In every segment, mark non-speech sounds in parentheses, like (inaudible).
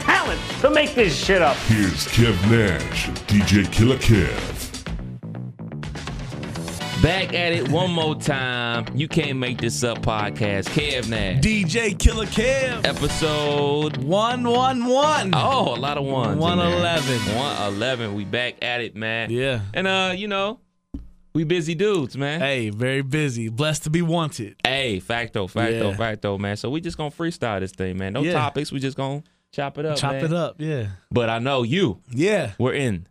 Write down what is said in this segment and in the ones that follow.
talent to make this shit up. Here's Kev Nash DJ Killer Kev. Back at it one more time. You can't make this up podcast. Kev Nash. DJ Killer Kev. Episode. 111. Oh, a lot of ones. in there. 111. 111. We back at it, man. Yeah. And, uh, you know, we busy dudes, man. Hey, very busy. Blessed to be wanted. Hey, facto, facto, Yeah. facto, man. So we just gonna freestyle this thing, man. No Yeah. topics. We just gonna chop it up. Chop man. it up. Yeah. But I know you. Yeah. We're in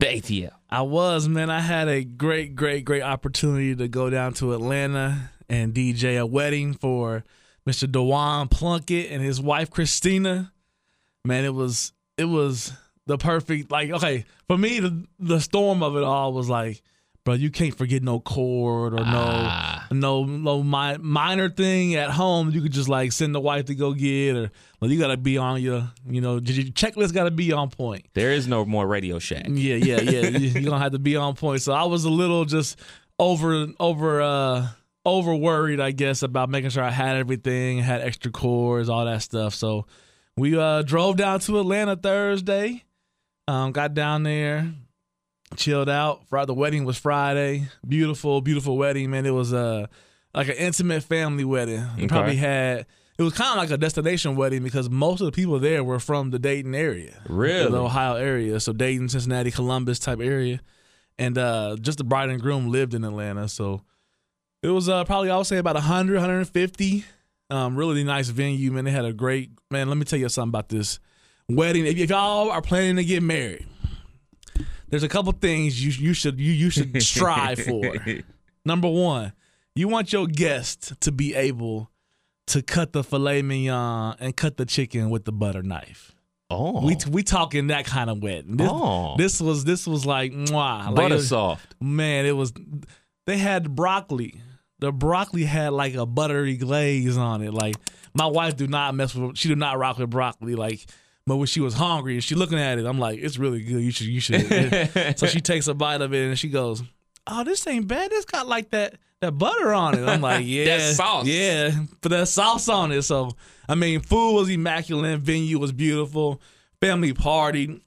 the ATL. I was, man. I had a great, great, great opportunity to go down to Atlanta and DJ a wedding for Mr. Dewan Plunkett and his wife Christina. Man, it was it was the perfect like okay for me the the storm of it all was like, bro, you can't forget no chord or Ah. no no no mi- minor thing at home. You could just like send the wife to go get or well, you gotta be on your you know your checklist got to be on point. There is no more Radio Shack. Yeah, yeah, yeah. (laughs) You- gonna have to be on point. So I was a little just over over uh over worried, I guess, about making sure I had everything, had extra cores, all that stuff. So we uh drove down to Atlanta Thursday. Um, got down there, chilled out. Friday, the wedding was Friday. Beautiful, beautiful wedding, man. It was uh like an intimate family wedding. We Okay. probably had it was kind of like a destination wedding because most of the people there were from the Dayton area Really? the Ohio area. So Dayton, Cincinnati, Columbus type area. And uh, just the bride and groom lived in Atlanta. So it was uh, probably, I would say, about 100, 150. Um, really nice venue, man. They had a great, man, let me tell you something about this wedding. If, if y'all are planning to get married, there's a couple things you, you should you, you should (laughs) strive for. (laughs) Number one, you want your guest to be able to cut the filet mignon and cut the chicken with the butter knife. Oh. We we talking that kind of wedding. This, Oh. this was this was like mwah. Like, butter was- soft. Man, it was. They had broccoli. The broccoli had like a buttery glaze on it. Like my wife do not mess with. She do not rock with broccoli. Like, but when she was hungry and she looking at it, I'm like, it's really good. You should you should. (laughs) so she takes a bite of it and she goes, "Oh, this ain't bad. It's got like that." That butter on it. I'm like, (laughs) yeah, sauce. yeah, put that sauce on it. So, I mean, food was immaculate. Venue was beautiful. Family party,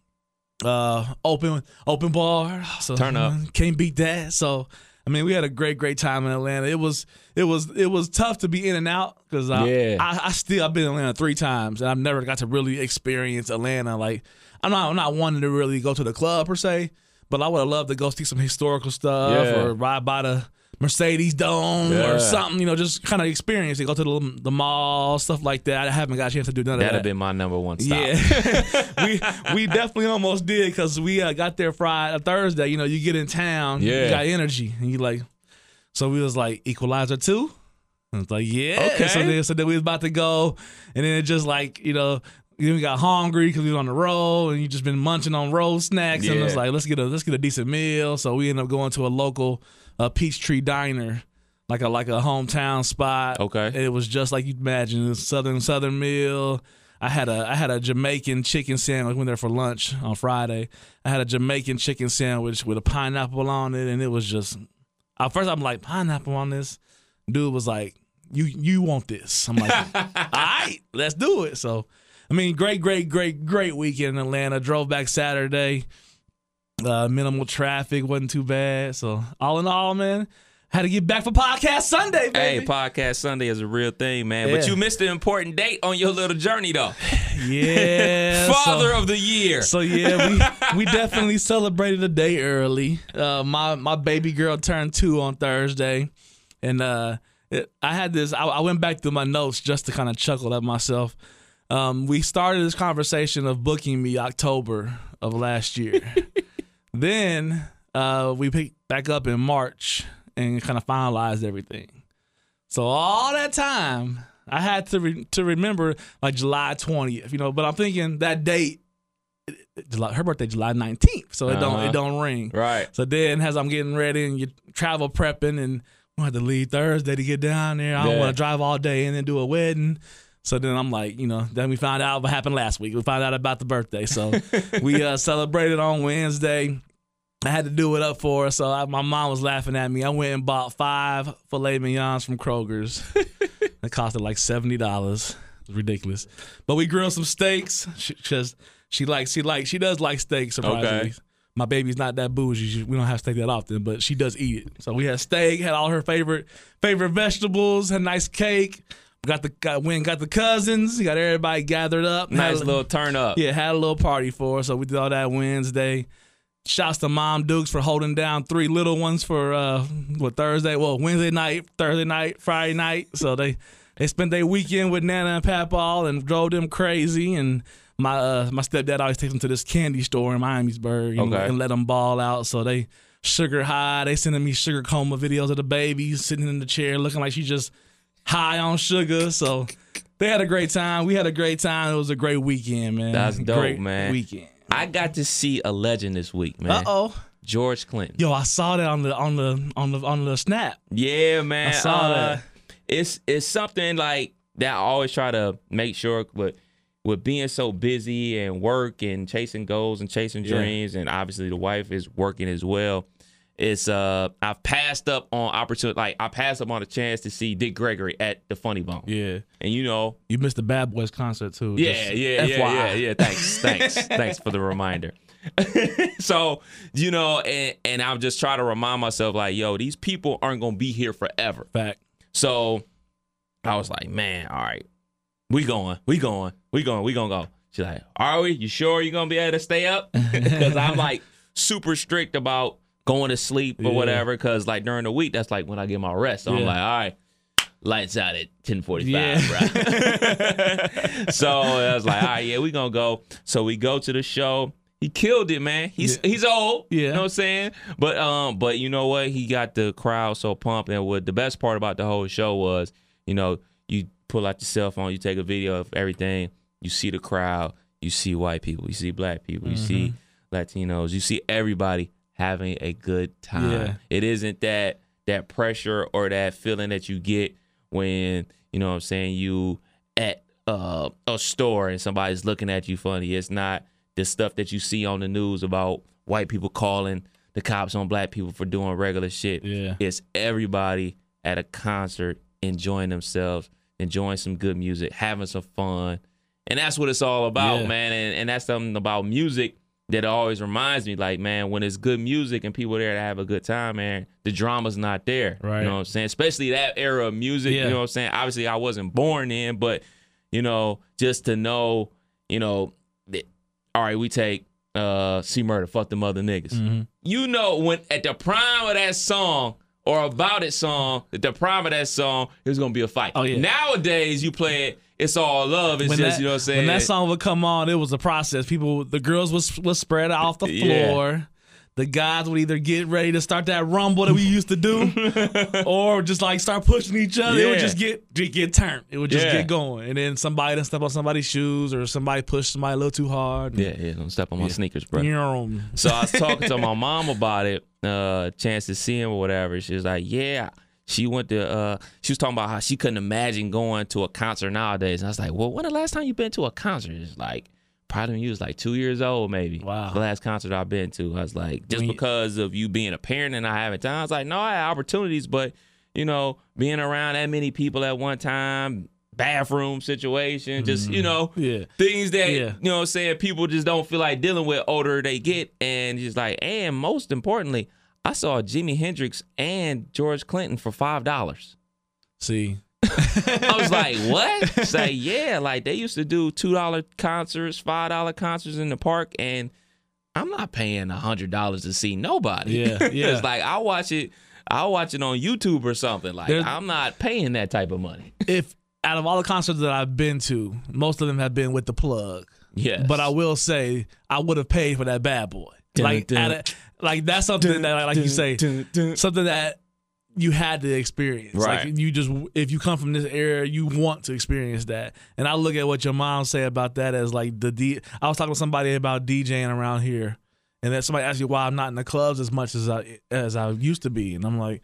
uh, open open bar. So Turn up. Can't beat that. So, I mean, we had a great great time in Atlanta. It was it was it was tough to be in and out because I, Yeah. I I still I've been in Atlanta three times and I've never got to really experience Atlanta. Like I'm not I'm not wanting to really go to the club per se, but I would have loved to go see some historical stuff Yeah. or ride by the Mercedes Dome Yeah. or something. You know, just kind of experience it. Go to the, the mall, stuff like that. I haven't got a chance to do none of That'd that. have been my number one stop. Yeah, (laughs) we we definitely almost did because we uh, got there Friday, Thursday. You know, you get in town, Yeah. you got energy, and you like. So we was like Equalizer two. And it's like yeah. Okay. So then, so then we was about to go, and then it just like you know. Then we got hungry because we was on the road, and you just been munching on road snacks, and it's Yeah. like let's get a let's get a decent meal. So we ended up going to a local uh, Peachtree Diner, like a like a hometown spot. Okay. And it was just like you'd imagine, a southern southern meal. I had a I had a Jamaican chicken sandwich. Went there for lunch on Friday. I had a Jamaican chicken sandwich with a pineapple on it, and it was just. At first, I'm like pineapple on this. Dude was like, "You you want this?" I'm like, (laughs) "All right, let's do it." So, I mean, great, great, great, great weekend in Atlanta. Drove back Saturday. Uh, minimal traffic wasn't too bad. So, all in all, man, had to get back for podcast Sunday, Hey, podcast Sunday is a real thing, man. But you missed an important date on your little journey, though. (sighs) yeah, Father so- of the year. So yeah, we we definitely (laughs) celebrated a day early. Uh, my my baby girl turned two on Thursday, and uh, it, I had this. I, I went back through my notes just to kind of chuckle at myself. Um, we started this conversation of booking me October of last year. (laughs) then uh, we picked back up in March and kind of finalized everything. So all that time, I had to re- to remember like July 20th, you know. But I'm thinking that date, July, her birthday July 19th, so it don't Uh-huh. it don't ring. Right. So then, as I'm getting ready and you travel prepping, and we had to leave Thursday to get down there. I don't Yeah. want to drive all day and then do a wedding. So then I'm like, you know, then we found out what happened last week. We found out about the birthday. So (laughs) we uh, celebrated on Wednesday. I had to do it up for her. So I, my mom was laughing at me. I went and bought five filet mignons from Kroger's. (laughs) it costed like seventy dollars. Ridiculous. But we grilled some steaks. She just she likes she like she does like steaks, Surprisingly, Okay. my baby's not that bougie. We don't have steak that often, but she does eat it. So we had steak. Had all her favorite favorite vegetables. Had nice cake. Got the got went got the cousins. Got everybody gathered up. Nice Had a- little turn up. yeah, had a little party for her. So we did all that Wednesday. Shouts to Mom Dukes for holding down three little ones for uh what Thursday, well Wednesday night, Thursday night, Friday night. So they they spent their weekend with Nana and Papal and drove them crazy. And my uh my stepdad always takes them to this candy store in Miamisburg and, Okay. and let them ball out. So they sugar high. They sending me sugar coma videos of the baby sitting in the chair looking like she just high on sugar. So they had a great time. We had a great time. It was a great weekend, man. That's dope, great man. Weekend. I got to see a legend this week, man. Uh oh. George Clinton. Yo, I saw that on the on the on the on the snap. Yeah, man. I saw uh, that. It's it's something like that. I always try to make sure with with being so busy and work and chasing goals and chasing Yeah. dreams, and obviously the wife is working as well. It's uh I've passed up on opportunity like I passed up on a chance to see Dick Gregory at the Funny Bone. Yeah. And you know, You missed the Bad Boys concert too. yeah, yeah, yeah, FYI. yeah, yeah. Thanks, thanks, (laughs) thanks for the reminder. (laughs) so you know, and and I'm just trying to remind myself, like, yo, these people aren't gonna be here forever. Fact. So I was like, man, all right, we going, we going, we going, we gonna go. She's like, are we? You sure you're gonna be able to stay up? (laughs) Because I'm like super strict about going to sleep or Yeah. whatever. Because like during the week, that's like when I get my rest. So I'm like, all right, lights out at 10:45, Yeah. bro. (laughs) (laughs) so I was like, all right, yeah, we gonna go. So we go to the show. He killed it, man. He's he's old. Yeah. You know what I'm saying? But um, but you know what? He got the crowd so pumped. And what the best part about the whole show was, you know, you pull out your cell phone, you take a video of everything, you see the crowd, you see white people, you see black people, you see Latinos, you see everybody having a good time. Yeah. It isn't that that pressure or that feeling that you get when, you know what I'm saying, you at uh, a store and somebody's looking at you funny. It's not the stuff that you see on the news about white people calling the cops on black people for doing regular shit. Yeah. It's everybody at a concert enjoying themselves, enjoying some good music, having some fun. And that's what it's all about, Yeah. man. And, and that's something about music that always reminds me, like, man, when it's good music and people there to have a good time, man, the drama's not there. Right. You know what I'm saying? Especially that era of music. Yeah. You know what I'm saying? Obviously, I wasn't born in, but, you know, just to know, you know, that, all right, we take uh C Murder, fuck the mother niggas. Mm-hmm. You know, when at the prime of that song or about it song, at the prime of that song, there's gonna be a fight. Oh, yeah. Nowadays, you play it, it's all love. It's When just, that, you know what I'm saying? When that song would come on, it was a process. People, the girls was was spread out off the Yeah. floor. The guys would either get ready to start that rumble that we used to do, (laughs) or just like start pushing each other. It would just get get, get turned. It would just Yeah. get going, and then somebody done step on somebody's shoes, or somebody pushed somebody a little too hard. yeah, yeah, don't step on my sneakers, bro. Yeah. So I was talking to my (laughs) mom about it, uh, chance to see him or whatever. She was like, Yeah. She went to uh she was talking about how she couldn't imagine going to a concert nowadays. And I was like, Well, when the last time you've been to a concert? It's like probably when you was like two years old, maybe. Wow. The last concert I've been to. I was like, just because of you being a parent and not having time. I was like, no, I had opportunities, but you know, being around that many people at one time, bathroom situation, just, you know, Mm-hmm. Yeah. things that Yeah. you know what I'm saying people just don't feel like dealing with older they get and just like and most importantly I saw Jimi Hendrix and George Clinton for five dollars. See, I was like, (laughs) what? It's like, yeah, like they used to do two dollar concerts, five dollar concerts in the park, and I'm not paying a hundred dollars to see nobody. Yeah, (laughs) yeah. it's like I'll watch it, I'll watch it on YouTube or something. Like There's- I'm not paying that type of money. if out of all the concerts that I've been to, most of them have been with the plug. Yes. But I will say I would have paid for that bad boy. Dun, like, dun. Like that's something that, like you say, something that you had to experience. Right. Like you just if you come from this area, you want to experience that. And I look at what your mom say about that as like the D. I was talking to somebody about DJing around here, and then somebody asked you why I'm not in the clubs as much as I as I used to be, and I'm like.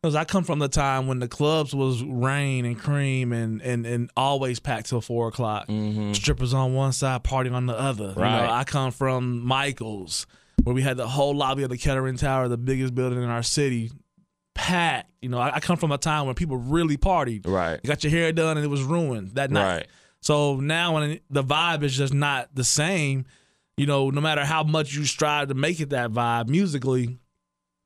Because I come from the time when the clubs was rain and cream and, and, and always packed till four o'clock. Mm-hmm. Strippers on one side, party on the other. You know, Right. I come from Michaels, where we had the whole lobby of the Kettering Tower, the biggest building in our city, packed. You know, I, I come from a time when people really partied. Right. You got your hair done and it was ruined that night. Right. So now when the vibe is just not the same, you know, no matter how much you strive to make it that vibe musically,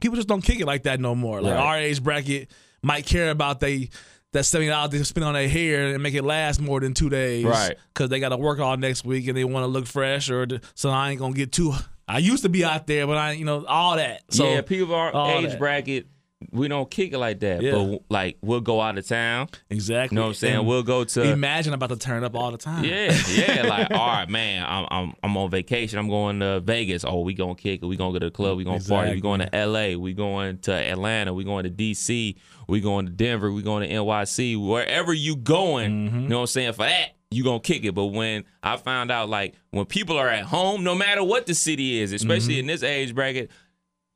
people just don't kick it like that no more. Like Right. our age bracket might care about they that seventy dollars they spend on their hair and make it last more than two days, Right. Because they got to work all next week and they want to look fresh, or so I ain't gonna get too. I used to be out there, but I, you know, all that. So yeah, people our age that. bracket, we don't kick it like that. Yeah. But like we'll go out of town. exactly. You know what I'm saying? And we'll go to imagine about to turn up all the time. Yeah, yeah. Like, all right, man, I'm I'm I'm on vacation. I'm going to Vegas. Oh, we gonna kick it. We gonna go to the club. We gonna party. We going to L.A. We going to Atlanta. We going to D.C. We going to Denver. We going to NYC. Wherever you going, mm-hmm. you know what I'm saying? For that, you gonna kick it. But when I found out, like, when people are at home, no matter what the city is, especially in mm-hmm. this age bracket,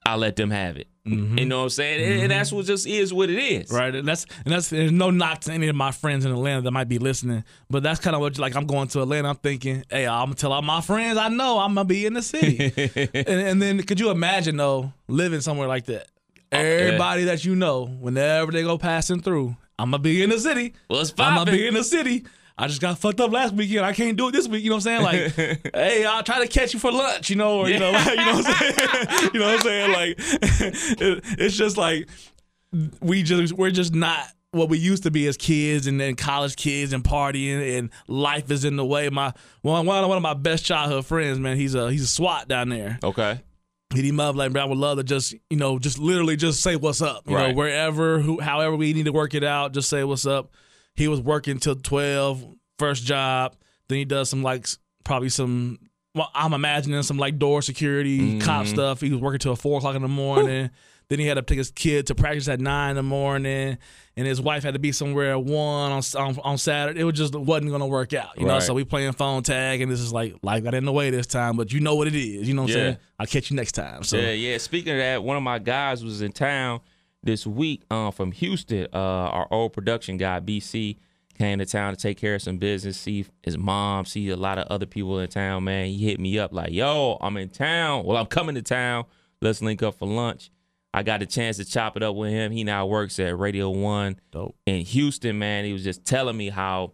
I let them have it. Mm-hmm. You know what I'm saying? And- And that's what mm-hmm. just is what it is. Right, and that's and that's there's no knock to any of my friends in Atlanta that might be listening, but that's kind of what like I'm going to Atlanta. I'm thinking, hey, I'm gonna tell all my friends I know I'm gonna be in the city, (laughs) and, and then could you imagine though living somewhere like that? Oh, Everybody that you know, whenever they go passing through, I'm gonna be in the city. What's I'm gonna be in the city. I just got fucked up last weekend. I can't do it this week. You know what I'm saying? Like, (laughs) hey, I'll try to catch you for lunch. You know, or you know, like, (laughs) you know what I'm saying? (laughs) you know what I'm saying? Like, it, it's just like we just we're just not what we used to be as kids and then college kids and partying and life is in the way. My one one of my best childhood friends, man, he's a he's a SWAT down there. Okay. Hit him up like, bro, I would love to just you know just literally just say what's up. You know, Right. wherever who however we need to work it out, just say what's up. He was working till 12, first job. Then he does some like probably some. Well, I'm imagining some like door security mm-hmm. cop stuff. He was working till four o'clock in the morning. Then he had to take his kid to practice at nine in the morning, and his wife had to be somewhere at one on on, on Saturday. It was just wasn't going to work out, you know. So we playing phone tag, and this is like life got in the way this time, but you know what it is, you know what I'm saying? I'll catch you next time. So Yeah, yeah. Speaking of that, one of my guys was in town this week um, from Houston. Uh, our old production guy, BC, came to town to take care of some business, see his mom, see a lot of other people in town, man. He hit me up like, yo, I'm in town. Well, I'm coming to town. Let's link up for lunch. I got a chance to chop it up with him. He now works at Radio One Dope. in Houston, man. He was just telling me how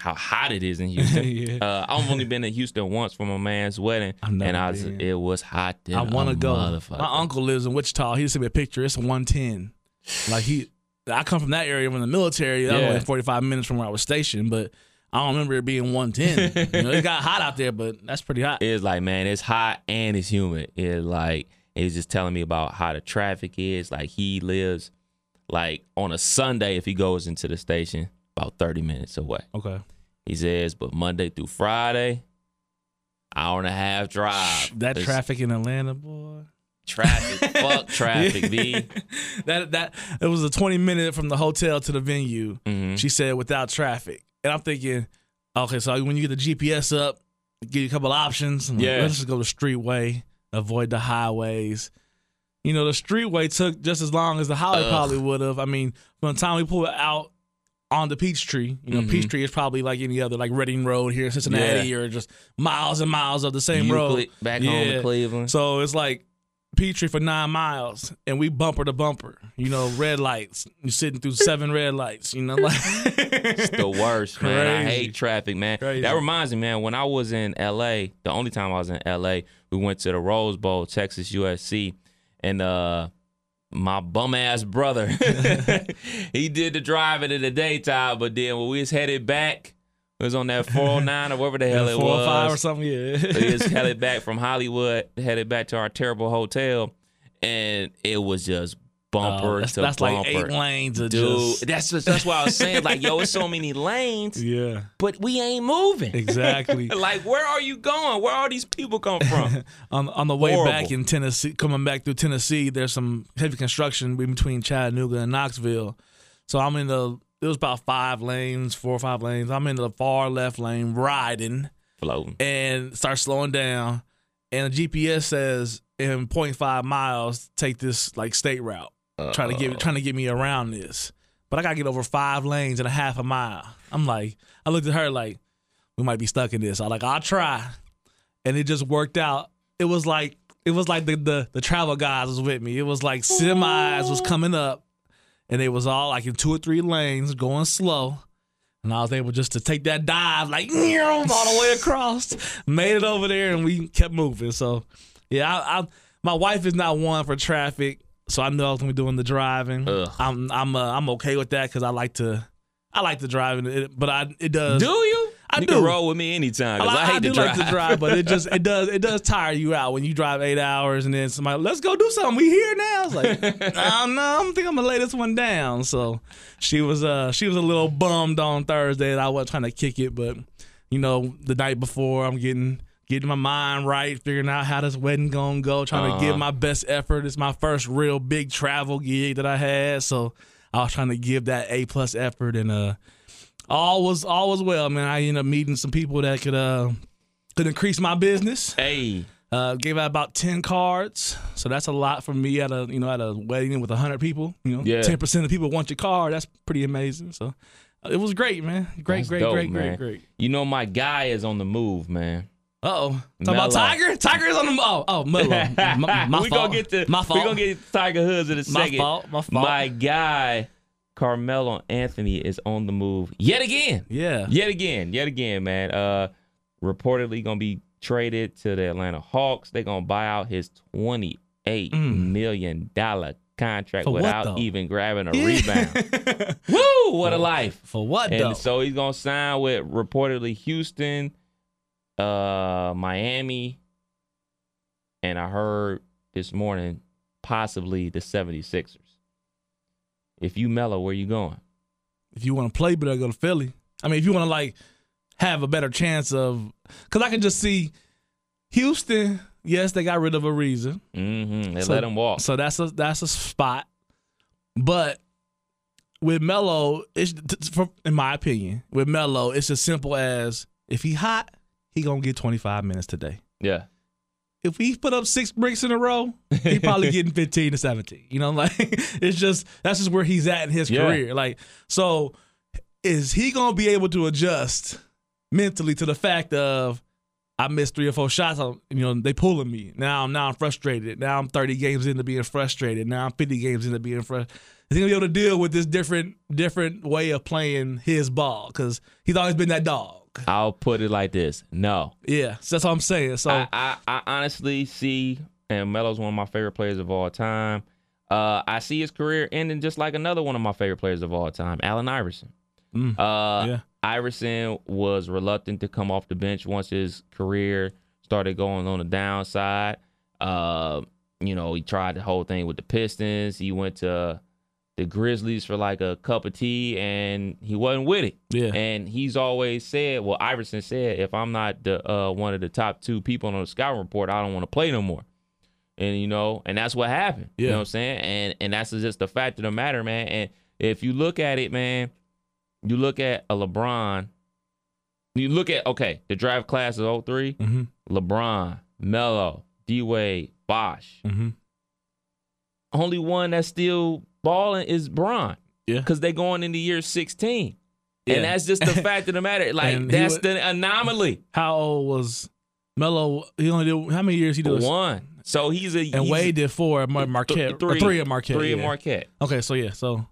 how hot it is in Houston. (laughs) Yeah. uh, I've only been to Houston once for my man's wedding, and I was, it was hot. Than I want to go. My uncle lives in Wichita. He sent me a picture. It's 110. Like he, I come from that area from the military. That was Yeah. only 45 minutes from where I was stationed, but I don't remember it being 110. you know, it got hot out there, but that's pretty hot. It's like, man, it's hot and it's humid. It's like he's just telling me about how the traffic is. Like he lives like on a Sunday if he goes into the station about 30 minutes away. Okay. He says, but Monday through Friday, hour and a half drive. That It's traffic in Atlanta, boy. traffic, fuck (laughs) traffic, B. (laughs) that that it was a 20 minute from the hotel to the venue. Mhm. She said without traffic, and I'm thinking, okay, so when you get the GPS up, give you a couple options. I'm like, Yeah. let's just go the street way, avoid the highways. You know, the streetway took just as long as the highway Ugh. probably would have. I mean, from the time we pulled out on the Peachtree, you know, Mhm. Peachtree is probably like any other, like Reading Road here in Cincinnati, or just miles and miles of the same road. Euclid, back home Yeah. to Cleveland. So it's like Peachtree for nine miles, and we bumper to bumper. You know, red lights. You're sitting through seven red lights. You know, like It's the (laughs) worst, man. I hate traffic, man. Crazy. That reminds me, man, when I was in LA, the only time I was in LA, we went to the Rose Bowl, Texas USC, and uh my bum ass brother, (laughs) (laughs) he did the driving in the daytime, but then when we was headed back, it was on that 409 or whatever the (laughs) hell it four was. or five or something. Yeah, we just headed back from Hollywood, headed back to our terrible hotel, and it was just bumper Uh, that's to that's bumper. like eight lanes of Dude, just that's just, that's why I was saying like, yo, it's so many (laughs) lanes, yeah, but we ain't moving. exactly. (laughs) like, where are you going? Where all these people come from? (laughs) on on the way Horrible. back in Tennessee, coming back through Tennessee, there's some heavy construction between Chattanooga and Knoxville. So I'm in the it was about five lanes, four or five lanes. I'm in the far left lane riding Floating. and start slowing down. And the GPS says in 0.5 miles, take this like state route, trying to get trying to get me around this. But I gotta get over five lanes in a half a mile. I'm like, I looked at her like, we might be stuck in this. I like, I'll try, and it just worked out. It was like it was like the the, the travel guys was with me. It was like semis was coming up, and they was all like in two or three lanes going slow. And I was able just to take that dive, like (laughs) all the way across, made it over there, and we kept moving. So, yeah, I, I my wife is not one for traffic, so I know I was gonna be doing the driving. Ugh. I'm I'm uh, I'm okay with that because I like to I like to drive, it, but I it does. Do you? I you do. can roll with me anytime because I, hate do to drive. like to drive, but it just (laughs) it does it does tire you out when you drive eight hours and then somebody let's go do something. We here now. It's like I don't know. I don't think I'm gonna lay this one down. So she was uh she was a little bummed on Thursday that I wasn't trying to kick it, but you know the night before I'm getting getting my mind right, figuring out how this wedding gonna go, trying to give my best effort. It's my first real big travel gig that I had, so I was trying to give that A plus effort and uh all was all was well, man. I ended up meeting some people that could uh could increase my business. Hey, Uh, gave out about ten cards, so that's a lot for me at a you know at a wedding with hundred people. You know, Yeah. ten percent of people want your card. That's pretty amazing. So uh, it was great, man. Great, That's great, dope, great, man. great, great. you know my guy is on the move, man. Uh oh, talking about Tiger. Tiger is on the oh oh Melo. (laughs) my, my we fault. gonna get to my fault. we gonna get Tiger Hoods in a second. My fault, my fault. My guy Carmelo Anthony is on the move yet again. yeah. Yet again, yet again, man. Uh, reportedly gonna be traded to the Atlanta Hawks. They're gonna buy out his twenty-eight million dollar contract Mm. For without even grabbing a rebound. (laughs) Woo! What a life! For what though? And so he's gonna sign with reportedly Houston, uh, Miami, and I heard this morning possibly the 76ers. If you mellow, where you going? if you want to play better, go to Philly. I mean, if you want to like have a better chance of, because I can just see Houston. Yes, they got rid of a reason. Mm-hmm. They So- let him walk. So that's a that's a spot. But with Melo, it's for, in my opinion, with Melo, it's as simple as if he hot, he gonna get 25 minutes today. yeah. If he put up six bricks in a row, he probably (laughs) getting 15 to 17. You know, (laughs) like it's just that's just where he's at in his Yeah. career. Like, so is he gonna be able to adjust mentally to the fact of I missed three or four shots. On, you know, they pulling me now. Now I'm frustrated. Now I'm 30 games into being frustrated. Now I'm 50 games into being frustrated. Is he gonna be able to deal with this different different way of playing his ball? Because he's always been that dog. I'll put it like this. No. Yeah, so that's what I'm saying. So I, I, I honestly see, and Melo's one of my favorite players of all time. Uh, I see his career ending just like another one of my favorite players of all time, Allen Iverson. Mm. Uh, Yeah. Iverson was reluctant to come off the bench once his career started going on the downside. Uh, you know, he tried the whole thing with the Pistons. He went to the Grizzlies for like a cup of tea, and he wasn't with it. Yeah. And he's always said, well, Iverson said, if I'm not the uh, one of the top two people on the scouting report, I don't want to play no more. And you know, and that's what happened. You Yeah. know what I'm saying? And and that's just the fact of the matter, man. And if you look at it, man, you look at a LeBron. You look at okay, the draft class of 3 Mhm. LeBron, Melo, D Wade, Bosh. Mhm. Only one that's still balling is Bron. Yeah. Because they going into year 16. Yeah. And that's just the (laughs) fact of the matter. Like that's would- the anomaly. how old was Melo? He only did how many years he did? One. So he's a And he's Wade did four at Mar- Marquette. th- or three at Marquette. Three at yeah. Marquette. Okay, so yeah, so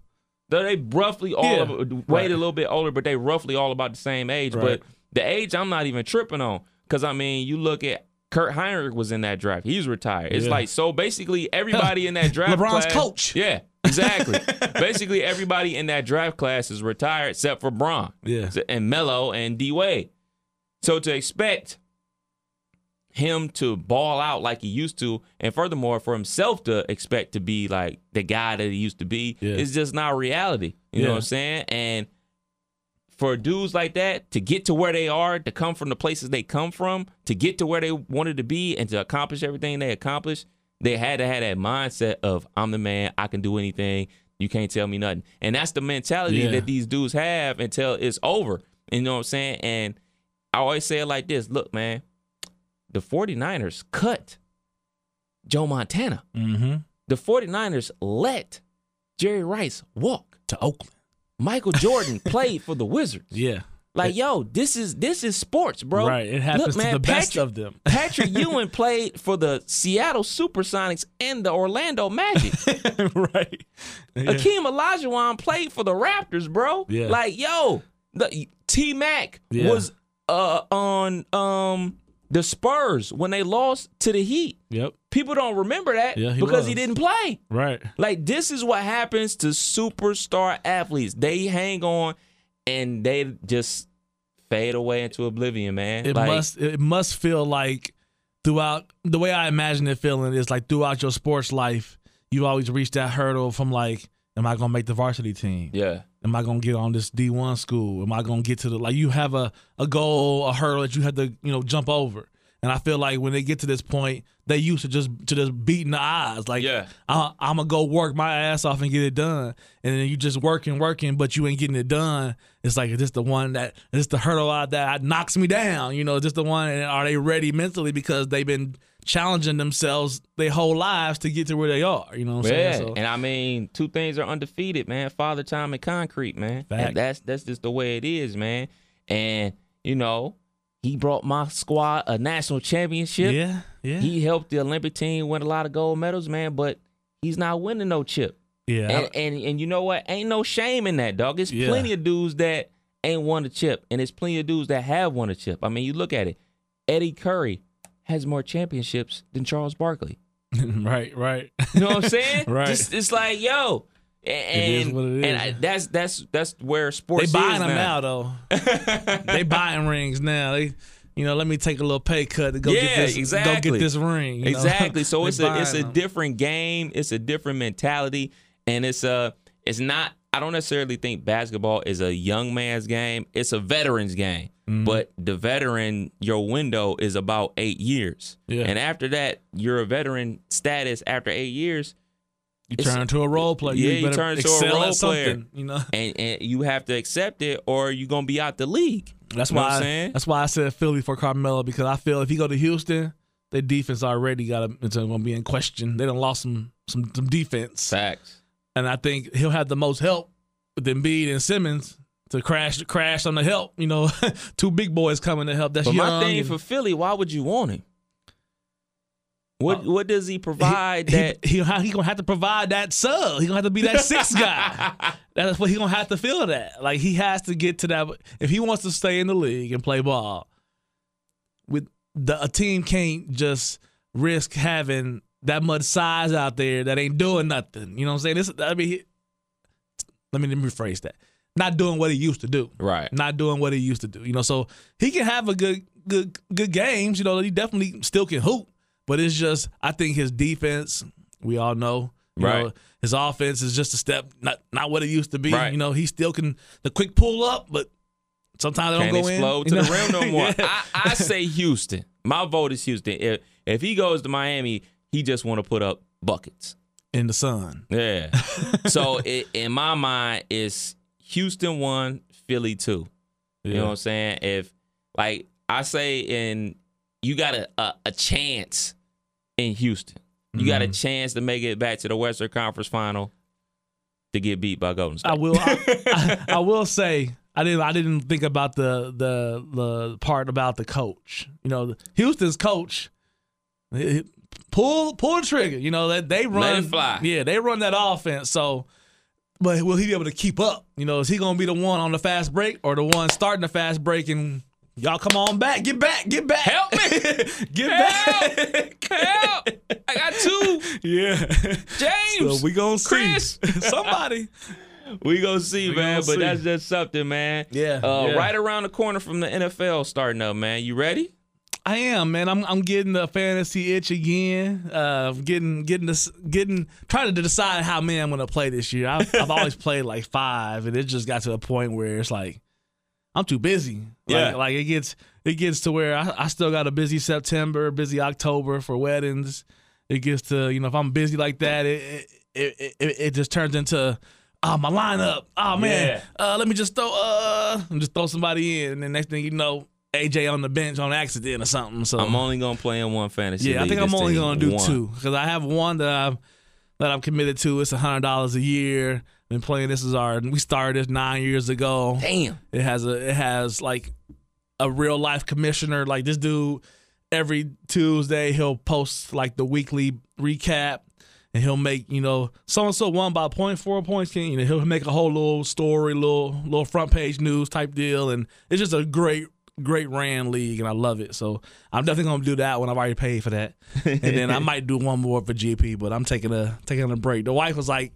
Though they roughly all Yeah, of, Wade right. a little bit older, but they roughly all about the same age. Right. But the age I'm not even tripping on. Cause I mean, you look at Kirk Hinrich was in that draft. He's retired. It's Yeah. like so basically everybody in that (laughs) draft class. LeBron's class- coach. Yeah, exactly. (laughs) basically everybody in that draft class is retired except for Bron. yeah, and Melo and D Wade. So to expect him to ball out like he used to, and furthermore, for himself to expect to be like the guy that he used to be, Yeah. is just not reality. You know what I'm saying? And for dudes like that to get to where they are, to come from the places they come from, to get to where they wanted to be, and to accomplish everything they accomplished, they had to have that mindset of I'm the man, I can do anything, you can't tell me nothing. And that's the mentality Yeah. that these dudes have until it's over. You know what I'm saying? And I always say it like this look, man, the 49ers cut Joe Montana. Mm-hmm. The 49ers let Jerry Rice walk. To Oakland. Michael Jordan (laughs) played for the Wizards. Yeah. Like, yo, this is this is sports, bro. Right. It happens Look, to the best of them. (laughs) Patrick Ewing played for the Seattle Supersonics and the Orlando Magic. (laughs) right. Yeah. Akeem Olajuwon played for the Raptors, bro. Yeah. Like, yo, the T Mac Yeah. was uh on um the Spurs when they lost to the Heat. Yep. People don't remember that Yeah, he because he didn't play. Right. Like this is what happens to superstar athletes. They hang on and they just fade away into oblivion, man. It like, must it must feel like throughout the way I imagine it feeling is like throughout your sports life, you always reach that hurdle from like, am I gonna make the varsity team? Yeah. Am I gonna get on this D one school? Am I gonna get to the like you have a, a goal, a hurdle that you have to, you know, jump over. And I feel like when they get to this point, they used to just to just beating the odds. Like Yeah. I, I'm gonna go work my ass off and get it done, and then you just working, working, but you ain't getting it done. It's like is this the one that is this the hurdle out that knocks me down? You know, is this the one? And are they ready mentally because they've been challenging themselves their whole lives to get to where they are? You know what I'm Yeah, saying? So, and I mean, two things are undefeated, man. Father time and concrete, man. Fact. And that's that's just the way it is, man. And you know, he brought my squad a national championship. yeah, yeah, He helped the Olympic team win a lot of gold medals, man. But he's not winning no chip. yeah. And and and you know what? Ain't no shame in that, dog. It's Yeah. plenty of dudes that ain't won a chip, and there's plenty of dudes that have won a chip. I mean, you look at it. Eddie Curry has more championships than Charles Barkley. (laughs) right, right. You know what I'm saying? (laughs) Right. Just, it's like, yo, and is what it and. I, that's that's that's where sports. They buying them now. though. (laughs) they buying rings now. They, you know, let me take a little pay cut to go Yeah, get this, go get this ring. you know? Exactly. So (laughs) it's a it's a them. different game. It's a different mentality, and it's a it's not. I don't necessarily think basketball is a young man's game. It's a veteran's game. Mm-hmm. But the veteran, your window is about eight years. Yeah. And after that, you're a veteran status after eight years. You turn into a role player. Yeah, you better turn into a excel role player. You know, and, and you have to accept it or you're gonna be out the league. that's You know why. what I'm saying? that's why I said Philly for Carmelo because I feel if he go to Houston, their defense already got it's going to be in question. They done lost some some some defense, Facts. and I think he'll have the most help with Embiid and Simmons to crash crash on the help. You know, (laughs) two big boys coming to help. That's But my thing and- for Philly, why would you want him? What uh, what does he provide he, that he, he, he gonna have to provide that sub. He gonna have to be that sixth (laughs) guy. That's what he gonna have to feel that. Like he has to get to that. If he wants to stay in the league and play ball, with the a team can't just risk having that much size out there that ain't doing nothing. You know what I'm saying? This, I mean, he- let me let me rephrase that. Not doing what he used to do. Right. Not doing what he used to do. You know, so he can have a good good good games. You know, he definitely still can hoop. But it's just I think his defense, we all know. You Right. know, his offense is just a step not not what it used to be. Right. You know, he still can the quick pull up, but sometimes they can't don't go explode in. to you (laughs) the know? rim no more? (laughs) Yeah. I, I say Houston. My vote is Houston. If if he goes to Miami, he just want to put up buckets. in the sun. Yeah. (laughs) so it, in my mind, it's Houston one, Philly two. You know what I'm saying? If like I say, in you got a, a, a chance in Houston, you got a Mm-hmm. chance to make it back to the Western Conference Final to get beat by Golden State. I will. I, (laughs) I, I will say I didn't. I didn't think about the the the part about the coach. You know, Houston's coach. he- Pull pull the trigger. You know that they run. It fly. Yeah, they run that offense. So, but will he be able to keep up? You know, is he going to be the one on the fast break or the one starting the fast break and? Y'all come on back, get back, get back. Help me. (laughs) get Help. back. Help! I got two. Yeah. James. So we gonna see. Chris. (laughs) Somebody. We gonna see, We man. gonna but see. that's just something, man. Yeah, Uh, yeah. Right around the corner from the NFL starting up, man. You ready? I am, man. I'm I'm getting the fantasy itch again. Uh, getting getting this getting trying to decide how many I'm gonna play this year. I've, I've always (laughs) played like five, and it just got to a point where it's like I'm too busy. Yeah. like it gets it gets to where I, I still got a busy September, busy October for weddings. It gets to you know if I'm busy like that, it it it, it, it just turns into. Oh my lineup! Oh man, uh, let me just throw uh, and just throw somebody in, and then next thing you know, AJ on the bench on accident or something. So I'm only gonna play in one fantasy. yeah, I think I'm only gonna do One. two because I have one that I've that I'm committed to. It's a hundred dollars a year. Been playing this is our we started this nine years ago. Damn. It has a it has like a real life commissioner. Like this dude, every Tuesday he'll post like the weekly recap, and he'll make you know so and so won by point four points. You know he'll make a whole little story, little little front page news type deal, and it's just a great great ran league, and I love it. So I'm definitely gonna do that when I've already paid for that, and then I (laughs) might do one more for GP, but I'm taking a taking a break. The wife was like.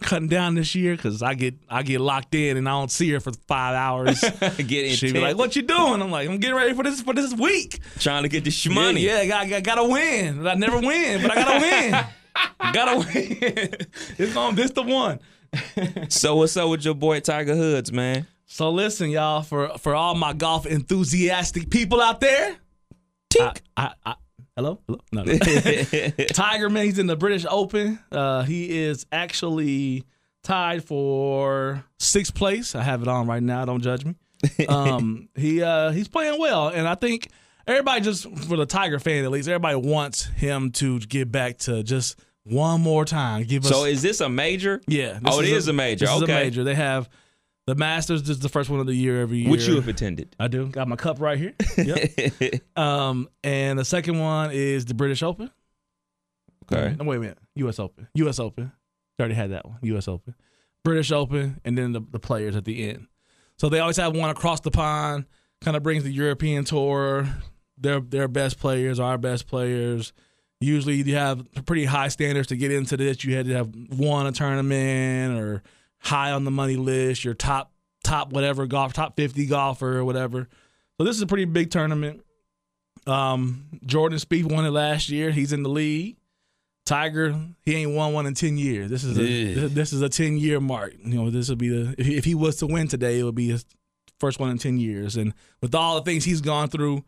Cutting down this year because I get I get locked in and I don't see her for five hours. (laughs) Get She'd be like, "What you doing?" I'm like, "I'm getting ready for this for this week." Trying to get this money. Yeah, yeah, I got, gotta win. I never win, but I gotta win. (laughs) gotta win. (laughs) it's on this the one. So what's up with your boy Tiger Hoods, man? So listen, y'all, for for all my golf enthusiastic people out there. I, I, I, hello, hello, (laughs) no, no. (laughs) Tiger man, he's in the British Open. Uh, he is actually tied for sixth place. I have it on right now. Don't judge me. (laughs) Um, he uh, he's playing well, and I think everybody just for the Tiger fan at least, everybody wants him to get back to just one more time. Give us So is this a major? yeah. this Oh, it is a major. This is a major. They have the Masters. Is the first one of the year every year. Which you have attended? I do. Got my cup right here. (laughs) Yep. um, and the second one is the British Open. Okay. No, wait a minute. U.S. Open. U.S. Open. Already had that one. U.S. Open. British Open, and then the, the players at the end. So they always have one across the pond. Kind of brings the European tour. Their their best players, our best players. Usually you have pretty high standards to get into this. You had to have won a tournament or high on the money list. Your top top whatever golf, top fifty golfer or whatever. So this is a pretty big tournament. Um, Jordan Spieth won it last year. He's in the lead. Tiger, he ain't won one in ten years. This is a Yeah. this is a ten year mark. You know, this would be the if he, if he was to win today, it would be his first one in ten years. And with all the things he's gone through,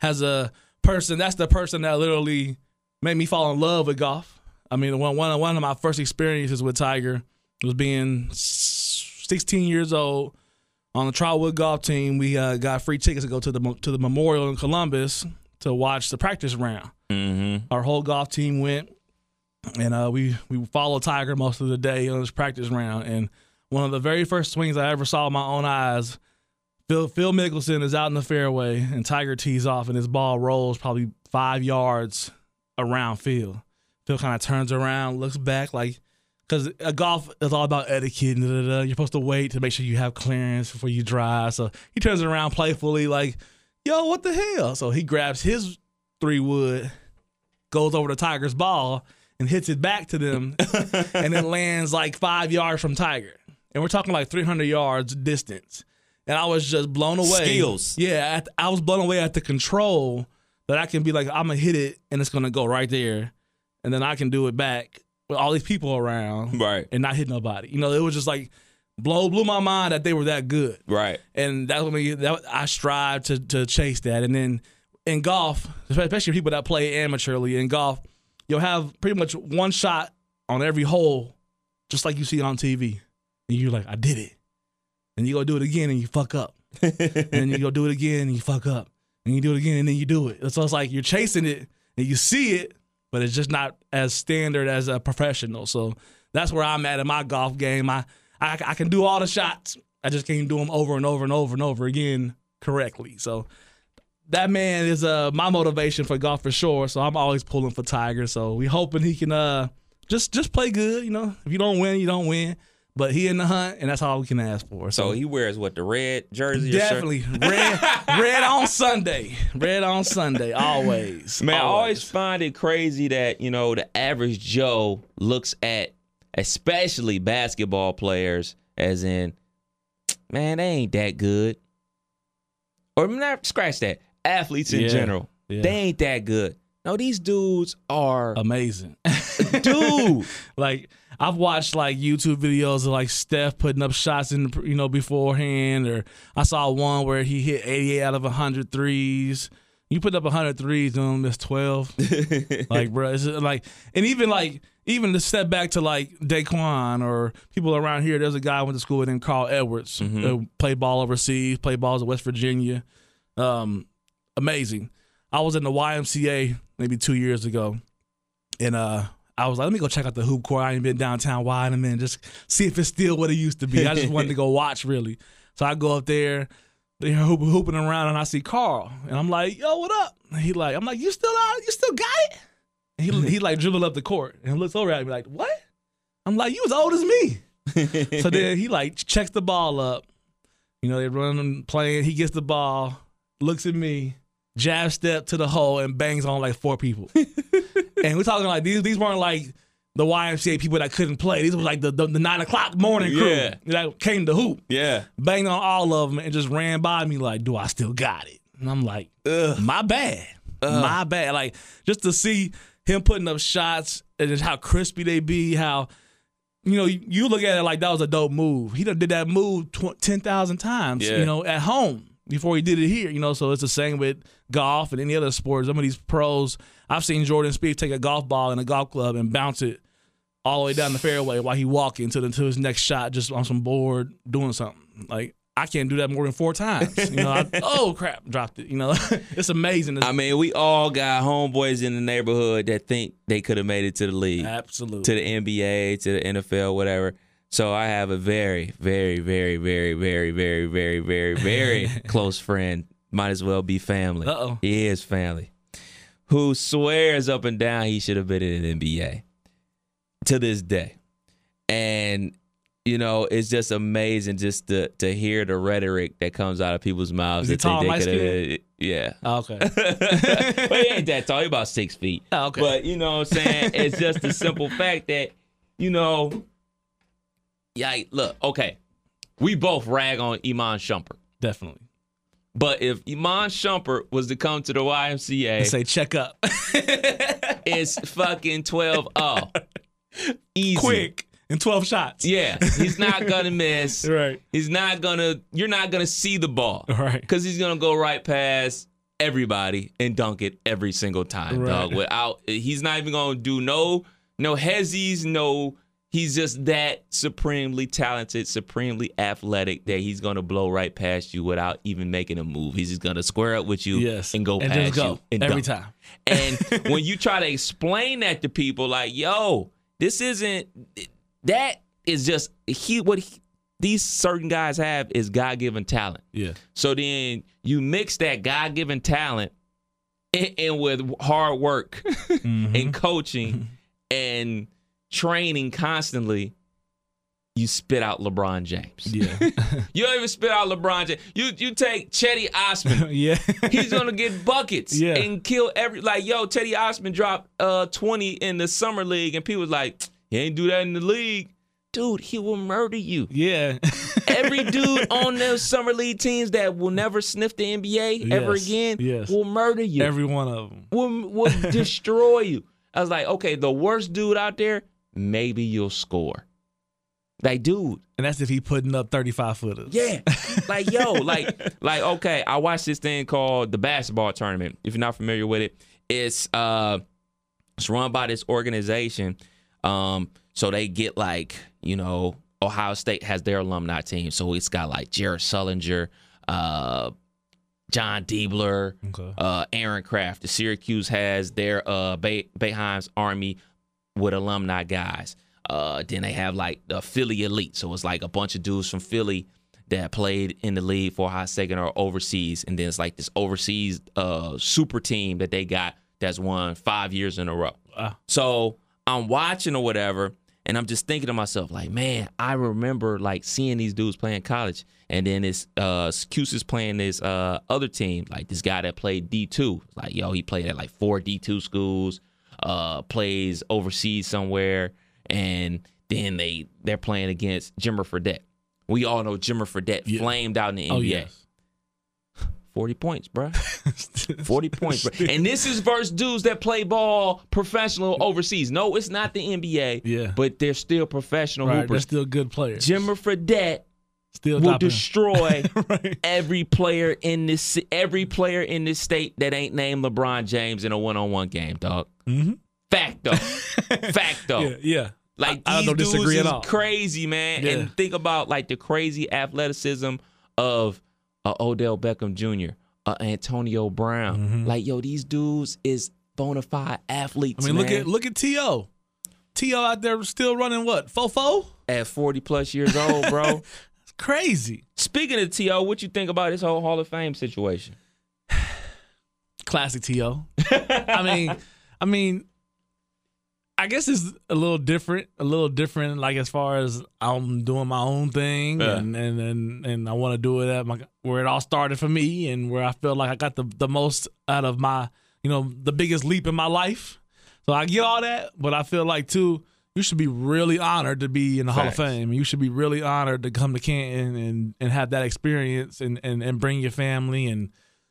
has a person that's the person that literally made me fall in love with golf. I mean, one one one of my first experiences with Tiger was being sixteen years old on the Trotwood golf team. We uh, got free tickets to go to the to the memorial in Columbus to watch the practice round. Mm-hmm. Our whole golf team went, and uh, we we followed Tiger most of the day on his practice round. And one of the very first swings I ever saw with my own eyes, Phil Phil Mickelson is out in the fairway, and Tiger tees off, and his ball rolls probably five yards around Phil. Phil kind of turns around, looks back like. Because golf is all about etiquette. And da, da, da. You're supposed to wait to make sure you have clearance before you drive. So he turns around playfully, like, "Yo, what the hell?" So he grabs his three wood, goes over to Tiger's ball and hits it back to them, (laughs) and it lands like five yards from Tiger. And we're talking like 300 yards distance. And I was just blown away. Skills. Yeah, at, I was blown away at the control that I can be like, I'm gonna hit it and it's gonna go right there, and then I can do it back with all these people around, Right. and not hit nobody. You know, it was just like blow blew my mind that they were that good Right. and that's when we, that, I strive to to chase that. And then in golf, especially people that play amateurly in golf, you'll have pretty much one shot on every hole, just like you see on TV, and you're like, I did it, and you go do it again and you fuck up, (laughs) and then you go do it again and you fuck up, and you do it again and then you do it. So it's like you're chasing it and you see it, but it's just not as standard as a professional. So that's where I'm at in my golf game. I I, I can do all the shots. I just can't do them over and over and over and over again correctly. So that man is uh my motivation for golf for sure. So I'm always pulling for Tiger. So we hoping he can uh just just play good. You know, if you don't win, you don't win. But he in the hunt, and that's all we can ask for. So he wears what the red jersey? or definitely red red on Sunday, red on Sunday, always. Man, I always find it crazy that, you know, the average Joe looks at especially basketball players as in, man, they ain't that good. Or not scratch that. Athletes in Yeah. general. Yeah. They ain't that good. No, these dudes are Amazing. dude. (laughs) like I've watched like YouTube videos of like Steph putting up shots in the, you know beforehand, or I saw one where he hit 88 out of 100 threes. You put up 100 threes and only miss 12. (laughs) like, bro, it's like, and even like, even to step back to like Daquan or people around here. There's a guy I went to school with named Carl Edwards, who played ball overseas, played balls at West Virginia. Um, amazing. I was in the YMCA maybe two years ago, and uh, I was like, let me go check out the hoop court. I ain't been downtown wide in a minute, just see if it's still what it used to be. I just wanted to go (laughs) watch really. So I go up there, they're hoop, hooping around, and I see Carl, and I'm like, yo, what up? And he like, I'm like, you still out? You still got it? And he he like dribbled up the court and looks over at me like, what? I'm like, you as old as me. so then he like checks the ball up. You know, they run playing. He gets the ball, looks at me, jab step to the hole, and bangs on like four people. (laughs) and we're talking like these. These weren't like the YMCA people that couldn't play. These was like the the, the nine o'clock morning crew Yeah. that came to hoop. Yeah. Banged on all of them and just ran by me like, do I still got it? And I'm like, my bad, my bad. Like just to see him putting up shots and just how crispy they be, how you know, you, you look at it like that was a dope move. He done did that move tw- 10,000 times, Yeah. you know, at home before he did it here, you know. So it's the same with golf and any other sports. Some of these pros, I've seen Jordan Spieth take a golf ball in a golf club and bounce it all the way down the fairway while he walking to the to his next shot just on some board doing something. Like I can't do that more than four times. You know, I, (laughs) oh crap, dropped it. You know, (laughs) it's amazing. I mean, we all got homeboys in the neighborhood that think they could have made it to the league, absolutely. to the NBA, to the NFL, whatever. So I have a very, very, very, very, very, very, very, very, very (laughs) close friend. Might as well be family. Uh-oh. He is family. Who swears up and down he should have been in an NBA to this day. And you know, it's just amazing just to to hear the rhetoric that comes out of people's mouths. Is that tall, they coulda- Yeah. Oh, okay. (laughs) well, he ain't that tall. He about six feet. Oh, okay. But you know what I'm saying? it's just the simple fact that, you know, yeah, look, okay. We both rag on Iman Shumpert. Definitely. But if Iman Shumpert was to come to the YMCA, And say check up. (laughs) it's fucking 12 0. Easy. Quick. In 12 shots. Yeah. He's not (laughs) gonna miss. Right. He's not gonna you're not gonna see the ball. Right. Because he's gonna go right past everybody and dunk it every single time, Right. dog. Without he's not even gonna do no no hezzies, no he's just that supremely talented, supremely athletic that he's gonna blow right past you without even making a move. He's just gonna square up with you Yes. and go And past go. you and Every dunk. time. And (laughs) when you try to explain that to people, like, yo, this isn't that is just he what he, these certain guys have is God given talent. Yeah. So then you mix that God given talent in, in with hard work (laughs) mm-hmm. and coaching (laughs) and training constantly. You spit out LeBron James. Yeah. (laughs) You don't even spit out LeBron James. You you take Cedi Osman. (laughs) yeah. He's gonna get buckets Yeah. and kill every like yo. Cedi Osman dropped uh twenty in the summer league, and people was like, he ain't do that in the league, dude. He will murder you. yeah. Every (laughs) dude on those summer league teams that will never sniff the NBA ever Yes, again yes. will murder you. Every one of them. will will destroy you. I was like, okay, the worst dude out there, maybe you'll score. Like, dude, And that's if he putting up 35 footers. yeah. (laughs) Like, yo, like, like, okay, I watched this thing called the basketball tournament. If you're not familiar with it, it's uh it's run by this organization. Um, so they get like, you know, Ohio State has their alumni team. So it's got like Jared Sullinger, uh, Jon Diebler, Okay. uh, Aaron Craft. The Syracuse has their uh Bay- Boeheim's Army with alumni guys. Uh, then they have like the Philly Elite, so it's like a bunch of dudes from Philly that played in the league for high second or overseas, and then it's like this overseas uh super team that they got that's won five years in a row. Wow. So I'm watching or whatever, and I'm just thinking to myself, like, man, I remember like seeing these dudes playing college, and then this uh Cuse is playing this uh other team, like this guy that played D2. Like, yo, he played at like four D2 schools, uh, plays overseas somewhere, and then they they're playing against Jimmer Fredette. We all know Jimmer Fredette Yeah. flamed out in the NBA. Oh, yes. (sighs) 40 points, bruh. (laughs) 40 points, bruh. And this is versus dudes that play ball professional overseas. No, it's not the NBA. Yeah. But they're still professional right, they're still good players. Jimmer Fredette still will destroy (laughs) Right. every player in this every player in this state that ain't named LeBron James in a one-on-one game, dog. Mhm. Facto. (laughs) though. Fact though. Yeah, yeah. Like I, I these don't dudes disagree is at all. crazy, man. Yeah. And think about like the crazy athleticism of uh, Odell Beckham Jr., uh, Antonio Brown. Like yo, these dudes is bona fide athletes. Mm-hmm. I mean, look at look at To. T.O. out there still running what fofo? at forty plus years old, bro. (laughs) It's crazy. Speaking of T.O., what you think about this whole Hall of Fame situation? (sighs) Classic To. (laughs) I mean, I mean, I guess it's a little different. A little different, like as far as I'm doing my own thing, Yeah. and and and, and I want to do it at my where it all started for me, and where I feel like I got the the most out of my, you know, the biggest leap in my life. So I get all that, but I feel like too. You should be really honored to be in the Hall of Fame. You should be really honored to come to Canton and, and have that experience and, and, and bring your family and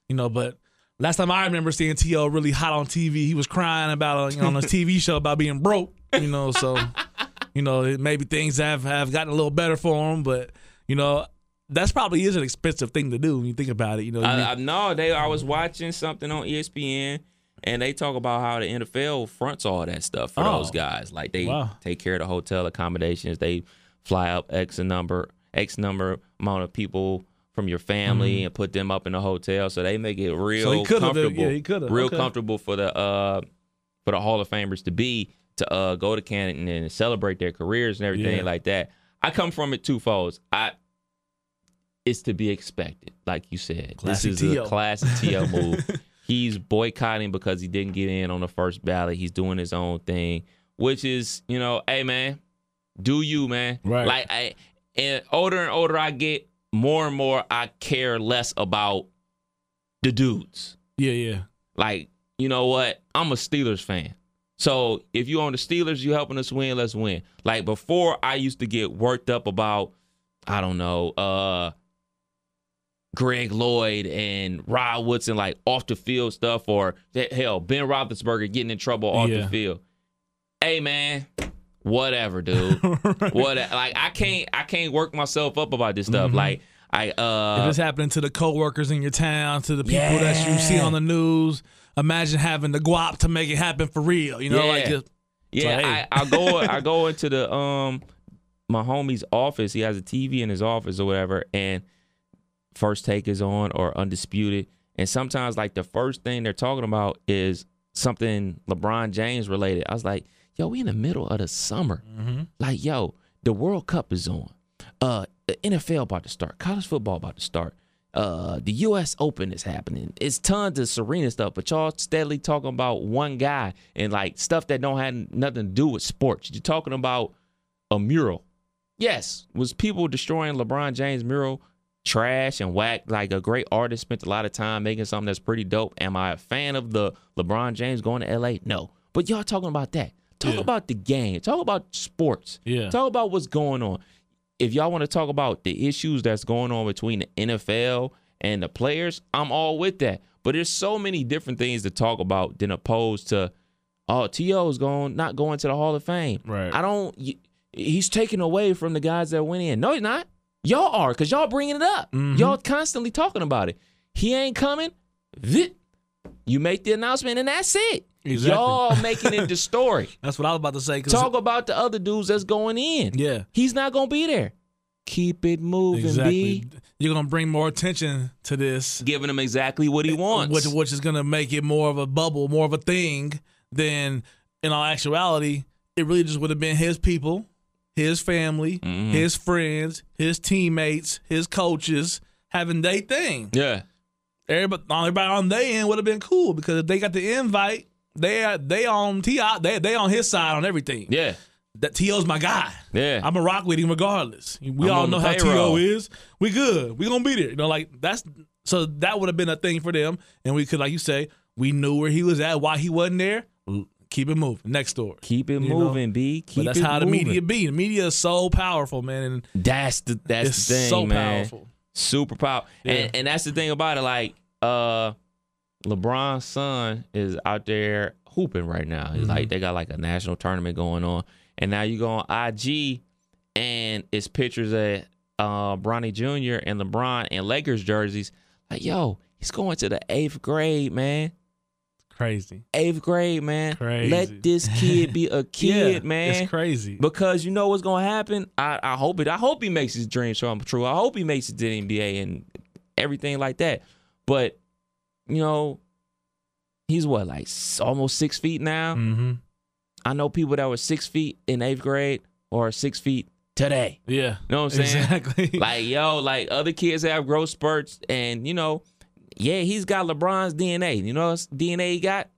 you know. But last time I remember seeing T.O. really hot on TV, he was crying about uh, you know, on a TV show about being broke. You know, so (laughs) you know maybe things have have gotten a little better for him, but you know that's probably is an expensive thing to do when you think about it. You know, I, I no, they. I was watching something on ESPN, and they talk about how the NFL fronts all that stuff for Oh. those guys. Like they Wow. take care of the hotel accommodations. They fly up X number, X number amount of people from your family and put them up in a hotel, so they make it real Mm-hmm. he comfortable. yeah, he real Okay. comfortable for the uh for the Hall of Famers to be to uh go to Canton and celebrate their careers and everything Yeah. like that. I come from it twofold. I it's to be expected, like you said. Classic this is T.O. a classic TO (laughs) move. He's boycotting because he didn't get in on the first ballot. He's doing his own thing, which is, you know, hey man, do you, man. Right. Like I and older and older I get, more and more I care less about the dudes. yeah, yeah. Like, you know what? I'm a Steelers fan. So if you own the Steelers, you helping us win, let's win. Like before I used to get worked up about, I don't know, uh Greg Lloyd and Rod Woodson, like off the field stuff, or hell, Ben Roethlisberger getting in trouble off Yeah. the field. Hey man, whatever, dude. (laughs) what like I can't I can't work myself up about this stuff. Like I uh if it's happening to the coworkers in your town, to the people that you see on the news, imagine having the guap to make it happen for real. You know, like Yeah. just, Yeah, like, hey. I, I go I go into the um my homie's office. He has a TV in his office or whatever, and first take is on or undisputed. And sometimes like the first thing they're talking about is something LeBron James related. I was like, yo, we in the middle of the summer. Mm-hmm. Like, yo, the World Cup is on. Uh the NFL about to start, college football about to start. Uh, the U.S. Open is happening. It's tons of Serena stuff, but y'all steadily talking about one guy and like stuff that don't have nothing to do with sports. You're talking about a mural. Yes, was people destroying LeBron James mural trash and whack? Like a great artist spent a lot of time making something that's pretty dope. Am I a fan of the LeBron James going to L.A.? No, but y'all talking about that. Talk Yeah. about the game. Talk about sports. Yeah. Talk about what's going on. If y'all want to talk about the issues that's going on between the NFL and the players, I'm all with that. But there's so many different things to talk about than opposed to, oh, T.O. is going not going to the Hall of Fame. Right. I don't. He's taking away from the guys that went in. No, he's not. Y'all are because y'all bringing it up. Mm-hmm. Y'all constantly talking about it. He ain't coming. Vit. You make the announcement and that's it. Exactly. Y'all making it the (laughs) story. that's what I was about to say. Talk about the other dudes that's going in. Yeah. He's not gonna be there. Keep it moving, Exactly. B. You're gonna bring more attention to this, Giving him exactly what he wants. which which is gonna make it more of a bubble, more of a thing than in all actuality. It really just would have been his people, his family, Mm-hmm. his friends, his teammates, his coaches having their thing. yeah. Everybody, everybody on their end would have been cool because if they got the invite, they they on Ti, they they on his side on everything. Yeah. That T.O.'s my guy. Yeah. I'm a rock with him regardless. We I'm all know how payroll. T.O. is. We good. We gonna be there. You know, like that's so that would have been a thing for them, and we could, like you say, we knew where he was at, why he wasn't there. Keep it moving. Next door. Keep it You know? moving, B. Keep But that's how the media be. The media is so powerful, man, and That's the that's it's the thing, so man. powerful. Super powerful. Yeah. And and that's the thing about it. Like uh, LeBron's son is out there hooping right now. He's like they got like a national tournament going on, and now you go on IG, and it's pictures of uh Bronny Jr. and LeBron and Lakers jerseys. Like, yo, he's going to the eighth grade, man. Crazy. Eighth grade, man. Crazy. Let this kid be a (laughs) kid, yeah, man. It's crazy. Because you know what's gonna happen. I, I hope it. I hope he makes his dream come true. I hope he makes it to the NBA and everything like that. But you know, he's what like almost six feet now. mm-hmm. I know people that were six feet in eighth grade or six feet today. Yeah. You know what I'm saying? Exactly. (laughs) Like yo, like other kids have growth spurts, and you know, yeah, he's got LeBron's DNA. You know, what DNA he got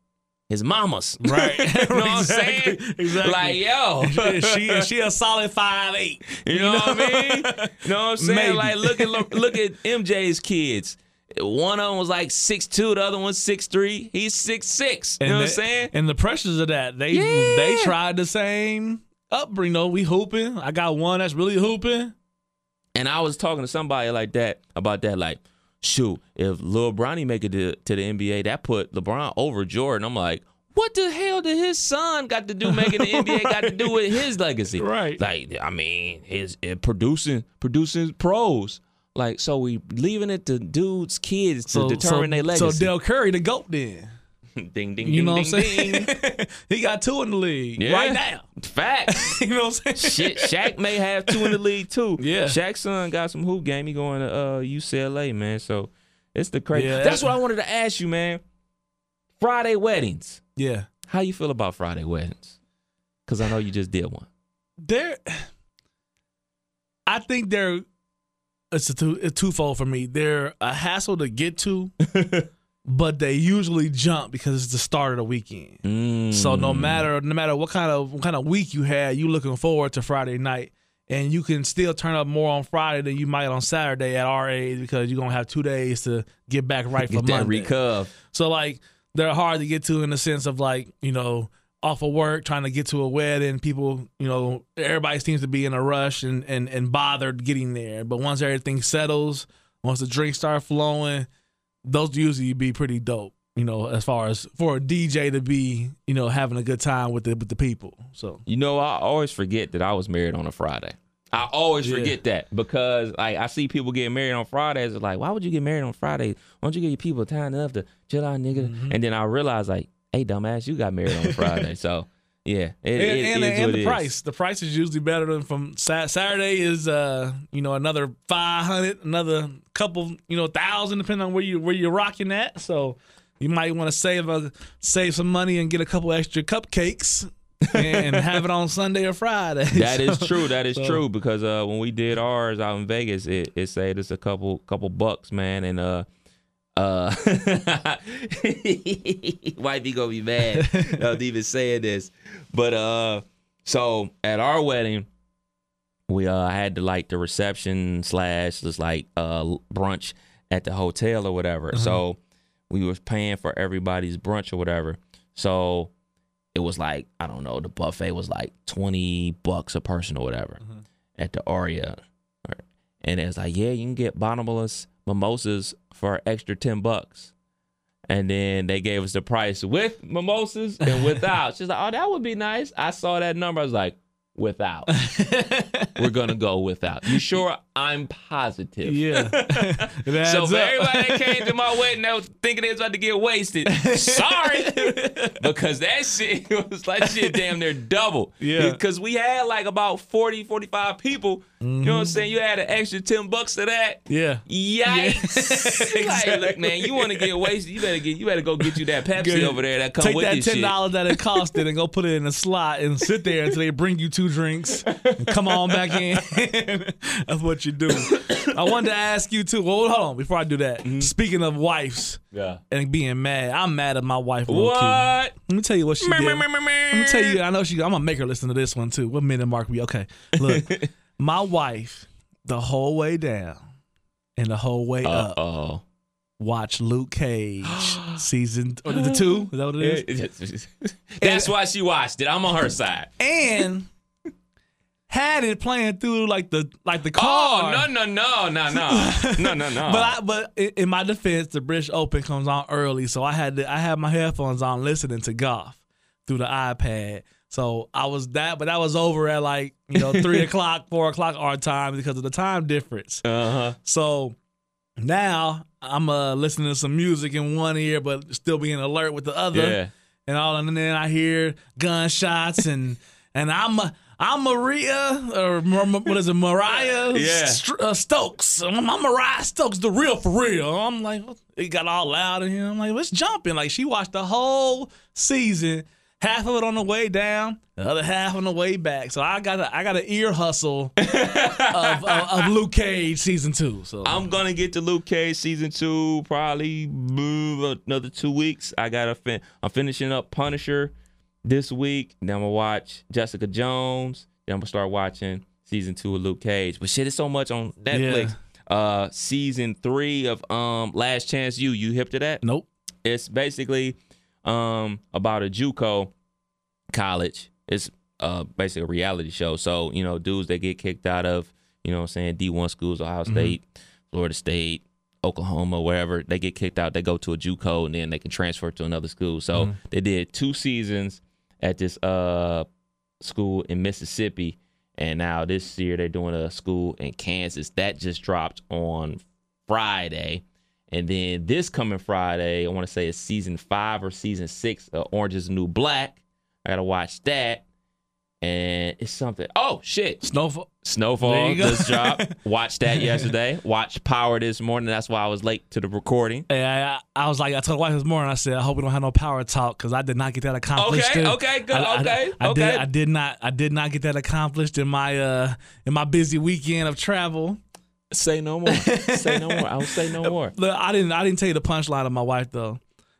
his mama's. (laughs) right. you know what I'm (laughs) saying? Exactly. Like yo, she she a solid five eight. You know what I mean? You know what I'm saying? Maybe. Like look at look at MJ's kids. One of them was like six two, the other one's six three. He's six six. You know what I'm saying? And the pressures of that, they Yeah. they tried the same upbringing. though. we hooping. I got one that's really hooping. And I was talking to somebody like that about that. Like, shoot, if Lil Bronny make it to, to the NBA, that put LeBron over Jordan. I'm like, what the hell did his son got to do making the NBA? (laughs) Got to do with his legacy? Right. Like, I mean, his producing producing pros. Like, so we leaving it to dudes' kids to So determine so, their legacy. So Dell Curry, the goat, then ding (laughs) ding ding you know ding what I'm ding. saying? (laughs) he got two in the league Yeah. right now. Facts. (laughs) You know what I'm saying? Shit, Shaq may have two in the league too. Yeah. Shaq's son got some hoop game. He going to uh, UCLA, man. So it's the crazy. Yeah. That's what I wanted to ask you, man. Friday weddings. Yeah. How you feel about Friday weddings? Because I know you just did one. They're I think they're it's a two it's twofold for me. They're a hassle to get to, (laughs) but they usually jump because it's the start of the weekend. Mm. So no matter no matter what kind of what kind of week you had, you looking forward to Friday night, and you can still turn up more on Friday than you might on Saturday at our age because you're gonna have two days to get back right for get that Monday. So like they're hard to get to in the sense of like you know off of work trying to get to a wedding. People you know everybody seems to be in a rush and and and bothered getting there. But once everything settles, once the drinks start flowing, those usually be pretty dope. You know, as far as for a DJ to be, you know, having a good time with the with the people. So You know, I always forget that I was married on a Friday. I always Yeah. forget that because like I see people getting married on Fridays. It's like, why would you get married on Friday? Why don't you give your people time enough to chill out, nigga? Mm-hmm. And then I realize, like, hey, dumbass, you got married on (laughs) Friday. so yeah, it, and, it and, is and the is. price. The price is usually better than from Saturday is uh you know another five hundred, another couple you know thousand depending on where you where you're rocking at. So you might want to save a save some money and get a couple extra cupcakes and (laughs) have it on Sunday or Friday. That is (laughs) So- true. That is so- true because uh, when we did ours out in Vegas, it, it saved us a couple couple bucks, man. And uh, uh, (laughs) be gonna be mad. Of even saying this, but uh, so at our wedding, we uh had to like the reception slash just like uh brunch at the hotel or whatever. So we was paying for everybody's brunch or whatever. So it was like I don't know, the buffet was like twenty bucks a person or whatever at the Aria, and it's like yeah, you can get bottomless mimosas for an extra ten bucks. And then they gave us the price with mimosas and without. (laughs) She's like, "Oh, that would be nice." I saw that number. I was like, "Without." (laughs) We're gonna go without. You sure? I'm positive. Yeah. (laughs) So for up. everybody that came to my wedding that was thinking they was about to get wasted, sorry, (laughs) because that shit was like shit damn near double. Yeah. Because we had like about 40, 45 people. You know what I'm mm-hmm. saying? You had an extra ten bucks to that. yeah. Yikes! like, look, man, you want to get wasted? You better get. You better go get you that Pepsi Good. over there that come Take with that this ten shit. dollars that it costed and go put it in a slot and sit there until they bring you two drinks. And come on back in. (laughs) That's what you do. I wanted to ask you too. Well, hold on before I do that. Mm-hmm. Speaking of wives Yeah. and being mad, I'm mad at my wife. What? Let me tell you what she did. Let me tell you. I know she. I'm gonna make her listen to this one too. What minute mark we? Okay. Look, (laughs) my wife, the whole way down and the whole way up, oh. watch Luke Cage (gasps) season or the two. Is that what it is? That's why she watched it. I'm on her side. and had it playing through like the like the Oh no no no no no (laughs) no no no. But I, but in my defense, the British Open comes on early, so I had to, I had my headphones on listening to golf through the iPad. So I was that, but that was over at like you know three (laughs) o'clock, four o'clock our time because of the time difference. uh huh. So now I'm uh, listening to some music in one ear, but still being alert with the other. Yeah. And all, and then I hear gunshots, and and I'm I'm Maria or what is it, Mariah (laughs) Yeah. St- uh, Stokes. I'm, I'm Mariah Stokes, the real for real. I'm like, it got all loud in here. I'm like, let's jumping. Like she watched the whole season, half of it on the way down, the other half on the way back. So I got a, I got an ear hustle (laughs) of, of, of Luke Cage season two. So I'm gonna get to Luke Cage season two probably another two weeks. I gotta fin- I'm finishing up Punisher this week. Then I'm gonna watch Jessica Jones. Then I'm gonna start watching season two of Luke Cage. But shit, it's so much on Netflix. Uh, season three of um Last Chance U. You hip to that? nope. It's basically um about a JUCO college. It's uh basically a reality show. So, you know, dudes that get kicked out of, you know what I'm saying, D1 schools, Ohio State, Florida State, Oklahoma, wherever, they get kicked out, they go to a JUCO and then they can transfer to another school. So, they did two seasons at this uh school in Mississippi and now this year they're doing a school in Kansas. That just dropped on Friday. And then this coming Friday, I want to say it's season five or season six of Orange is the New Black. I gotta watch that. And it's something. Oh shit! Snowfall. There Snowfall you go. just dropped. (laughs) Watched that yesterday. Watched Power this morning. That's why I was late to the recording. Yeah, I, I was like, I told the wife this morning. I said, I hope we don't have no power talk because I did not get that accomplished. Okay, in- okay, good, I- I- okay, I, okay. Did, I did not. I did not get that accomplished in my uh in my busy weekend of travel. Say no more. say no more. I will say no (laughs) more. Look, I didn't. I didn't tell you the punchline of my wife though.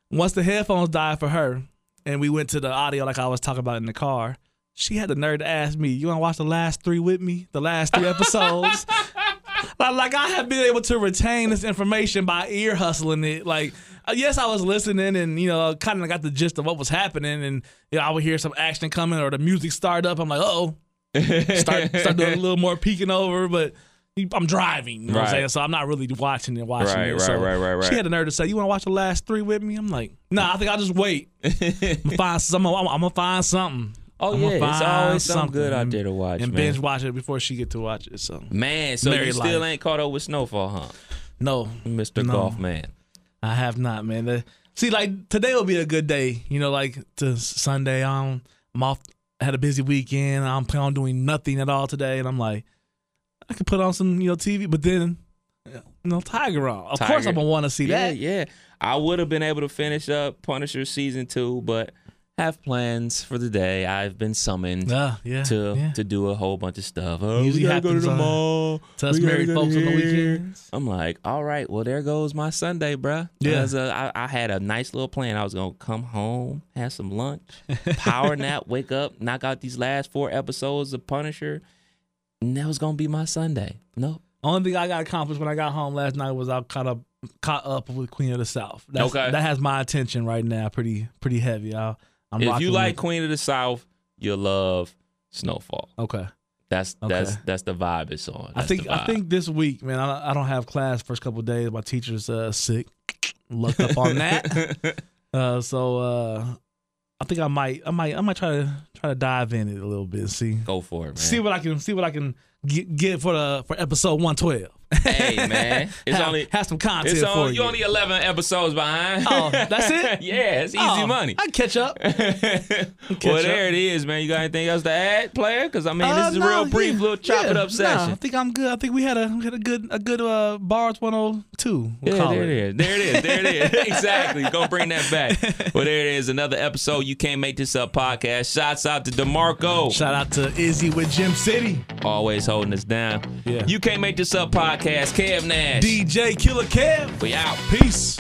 Once the headphones died for her, and we went to the audio like I was talking about in the car, she had the nerve to ask me, "You want to watch the last three with me? The last three episodes?" (laughs) like, like I have been able to retain this information by ear hustling it. Like, uh, yes, I was listening and you know, kind of got the gist of what was happening, and you know, I would hear some action coming or the music start up. I'm like, oh, start (laughs) start doing a little more peeking over, but. I'm driving, you know what I'm Right. saying? So I'm not really watching it, watching Right, it. right, So right, right, right. She had the nerve to say, "You want to watch the last three with me?" I'm like, "Nah, I think I'll just wait. I'm gonna find some. I'm, I'm gonna find something. Oh I'm yeah, it's always something good out there to watch, and man. binge watch it before she get to watch it. So Man, so you still ain't caught up with Snowfall, huh, no, Mr. No. Golf Man? I have not, man. The- see, like today will be a good day. You know, like to Sunday. I'm I'm off. Had a busy weekend. I'm planning on doing nothing at all today, and I'm like, I could put on some you know TV, but then you know Tiger on. Of course, I'm gonna want to see Yeah, that. yeah. I would have been able to finish up Punisher season two, but have plans for the day. I've been summoned Yeah, yeah, to yeah. to do a whole bunch of stuff. Oh, Usually we gotta go to the mall. to us married go folks on the here. weekends. I'm like, all right, well there goes my Sunday, bruh. Yeah. Because, uh, I, I had a nice little plan. I was gonna come home, have some lunch, power (laughs) nap, wake up, knock out these last four episodes of Punisher, and that was gonna be my Sunday. Nope. Only thing I got accomplished when I got home last night was I caught up caught up with Queen of the South. That's, Okay. that has my attention right now, pretty pretty heavy. I, I'm if you like with- Queen of the South, you'll love Snowfall. okay. That's Okay. that's that's the vibe it's on. I think I think this week, man, I, I don't have class first couple of days. My teacher's uh, sick. Looked up on that. (laughs) Uh, so uh, I think I might I might I might try to try to dive in it a little bit. See go for it, man. see what I can see what I can get, get for the for episode one twelve. Hey man, (laughs) it's have, only have some content it's for only you. you only eleven episodes behind. Oh, that's it? (laughs) yeah, it's easy Oh, money. I catch up. (laughs) well, catch there up. it is, man. You got anything else to add, player? Because I mean, Uh, this is a real brief yeah, little chop it up session. I think I'm good. I think we had a we had a good a good uh bars 102. We'll Yeah, there it. it is. There it is. There it is. exactly. Go bring that back. Well, there it is. Another episode. You can't make this up podcast. Shouts out to Demarco. Shout out to Izzy with Jim City, Always holding us down. Yeah. You can't make this up podcast. Kev Nash. DJ Killer Kev. we out. Peace.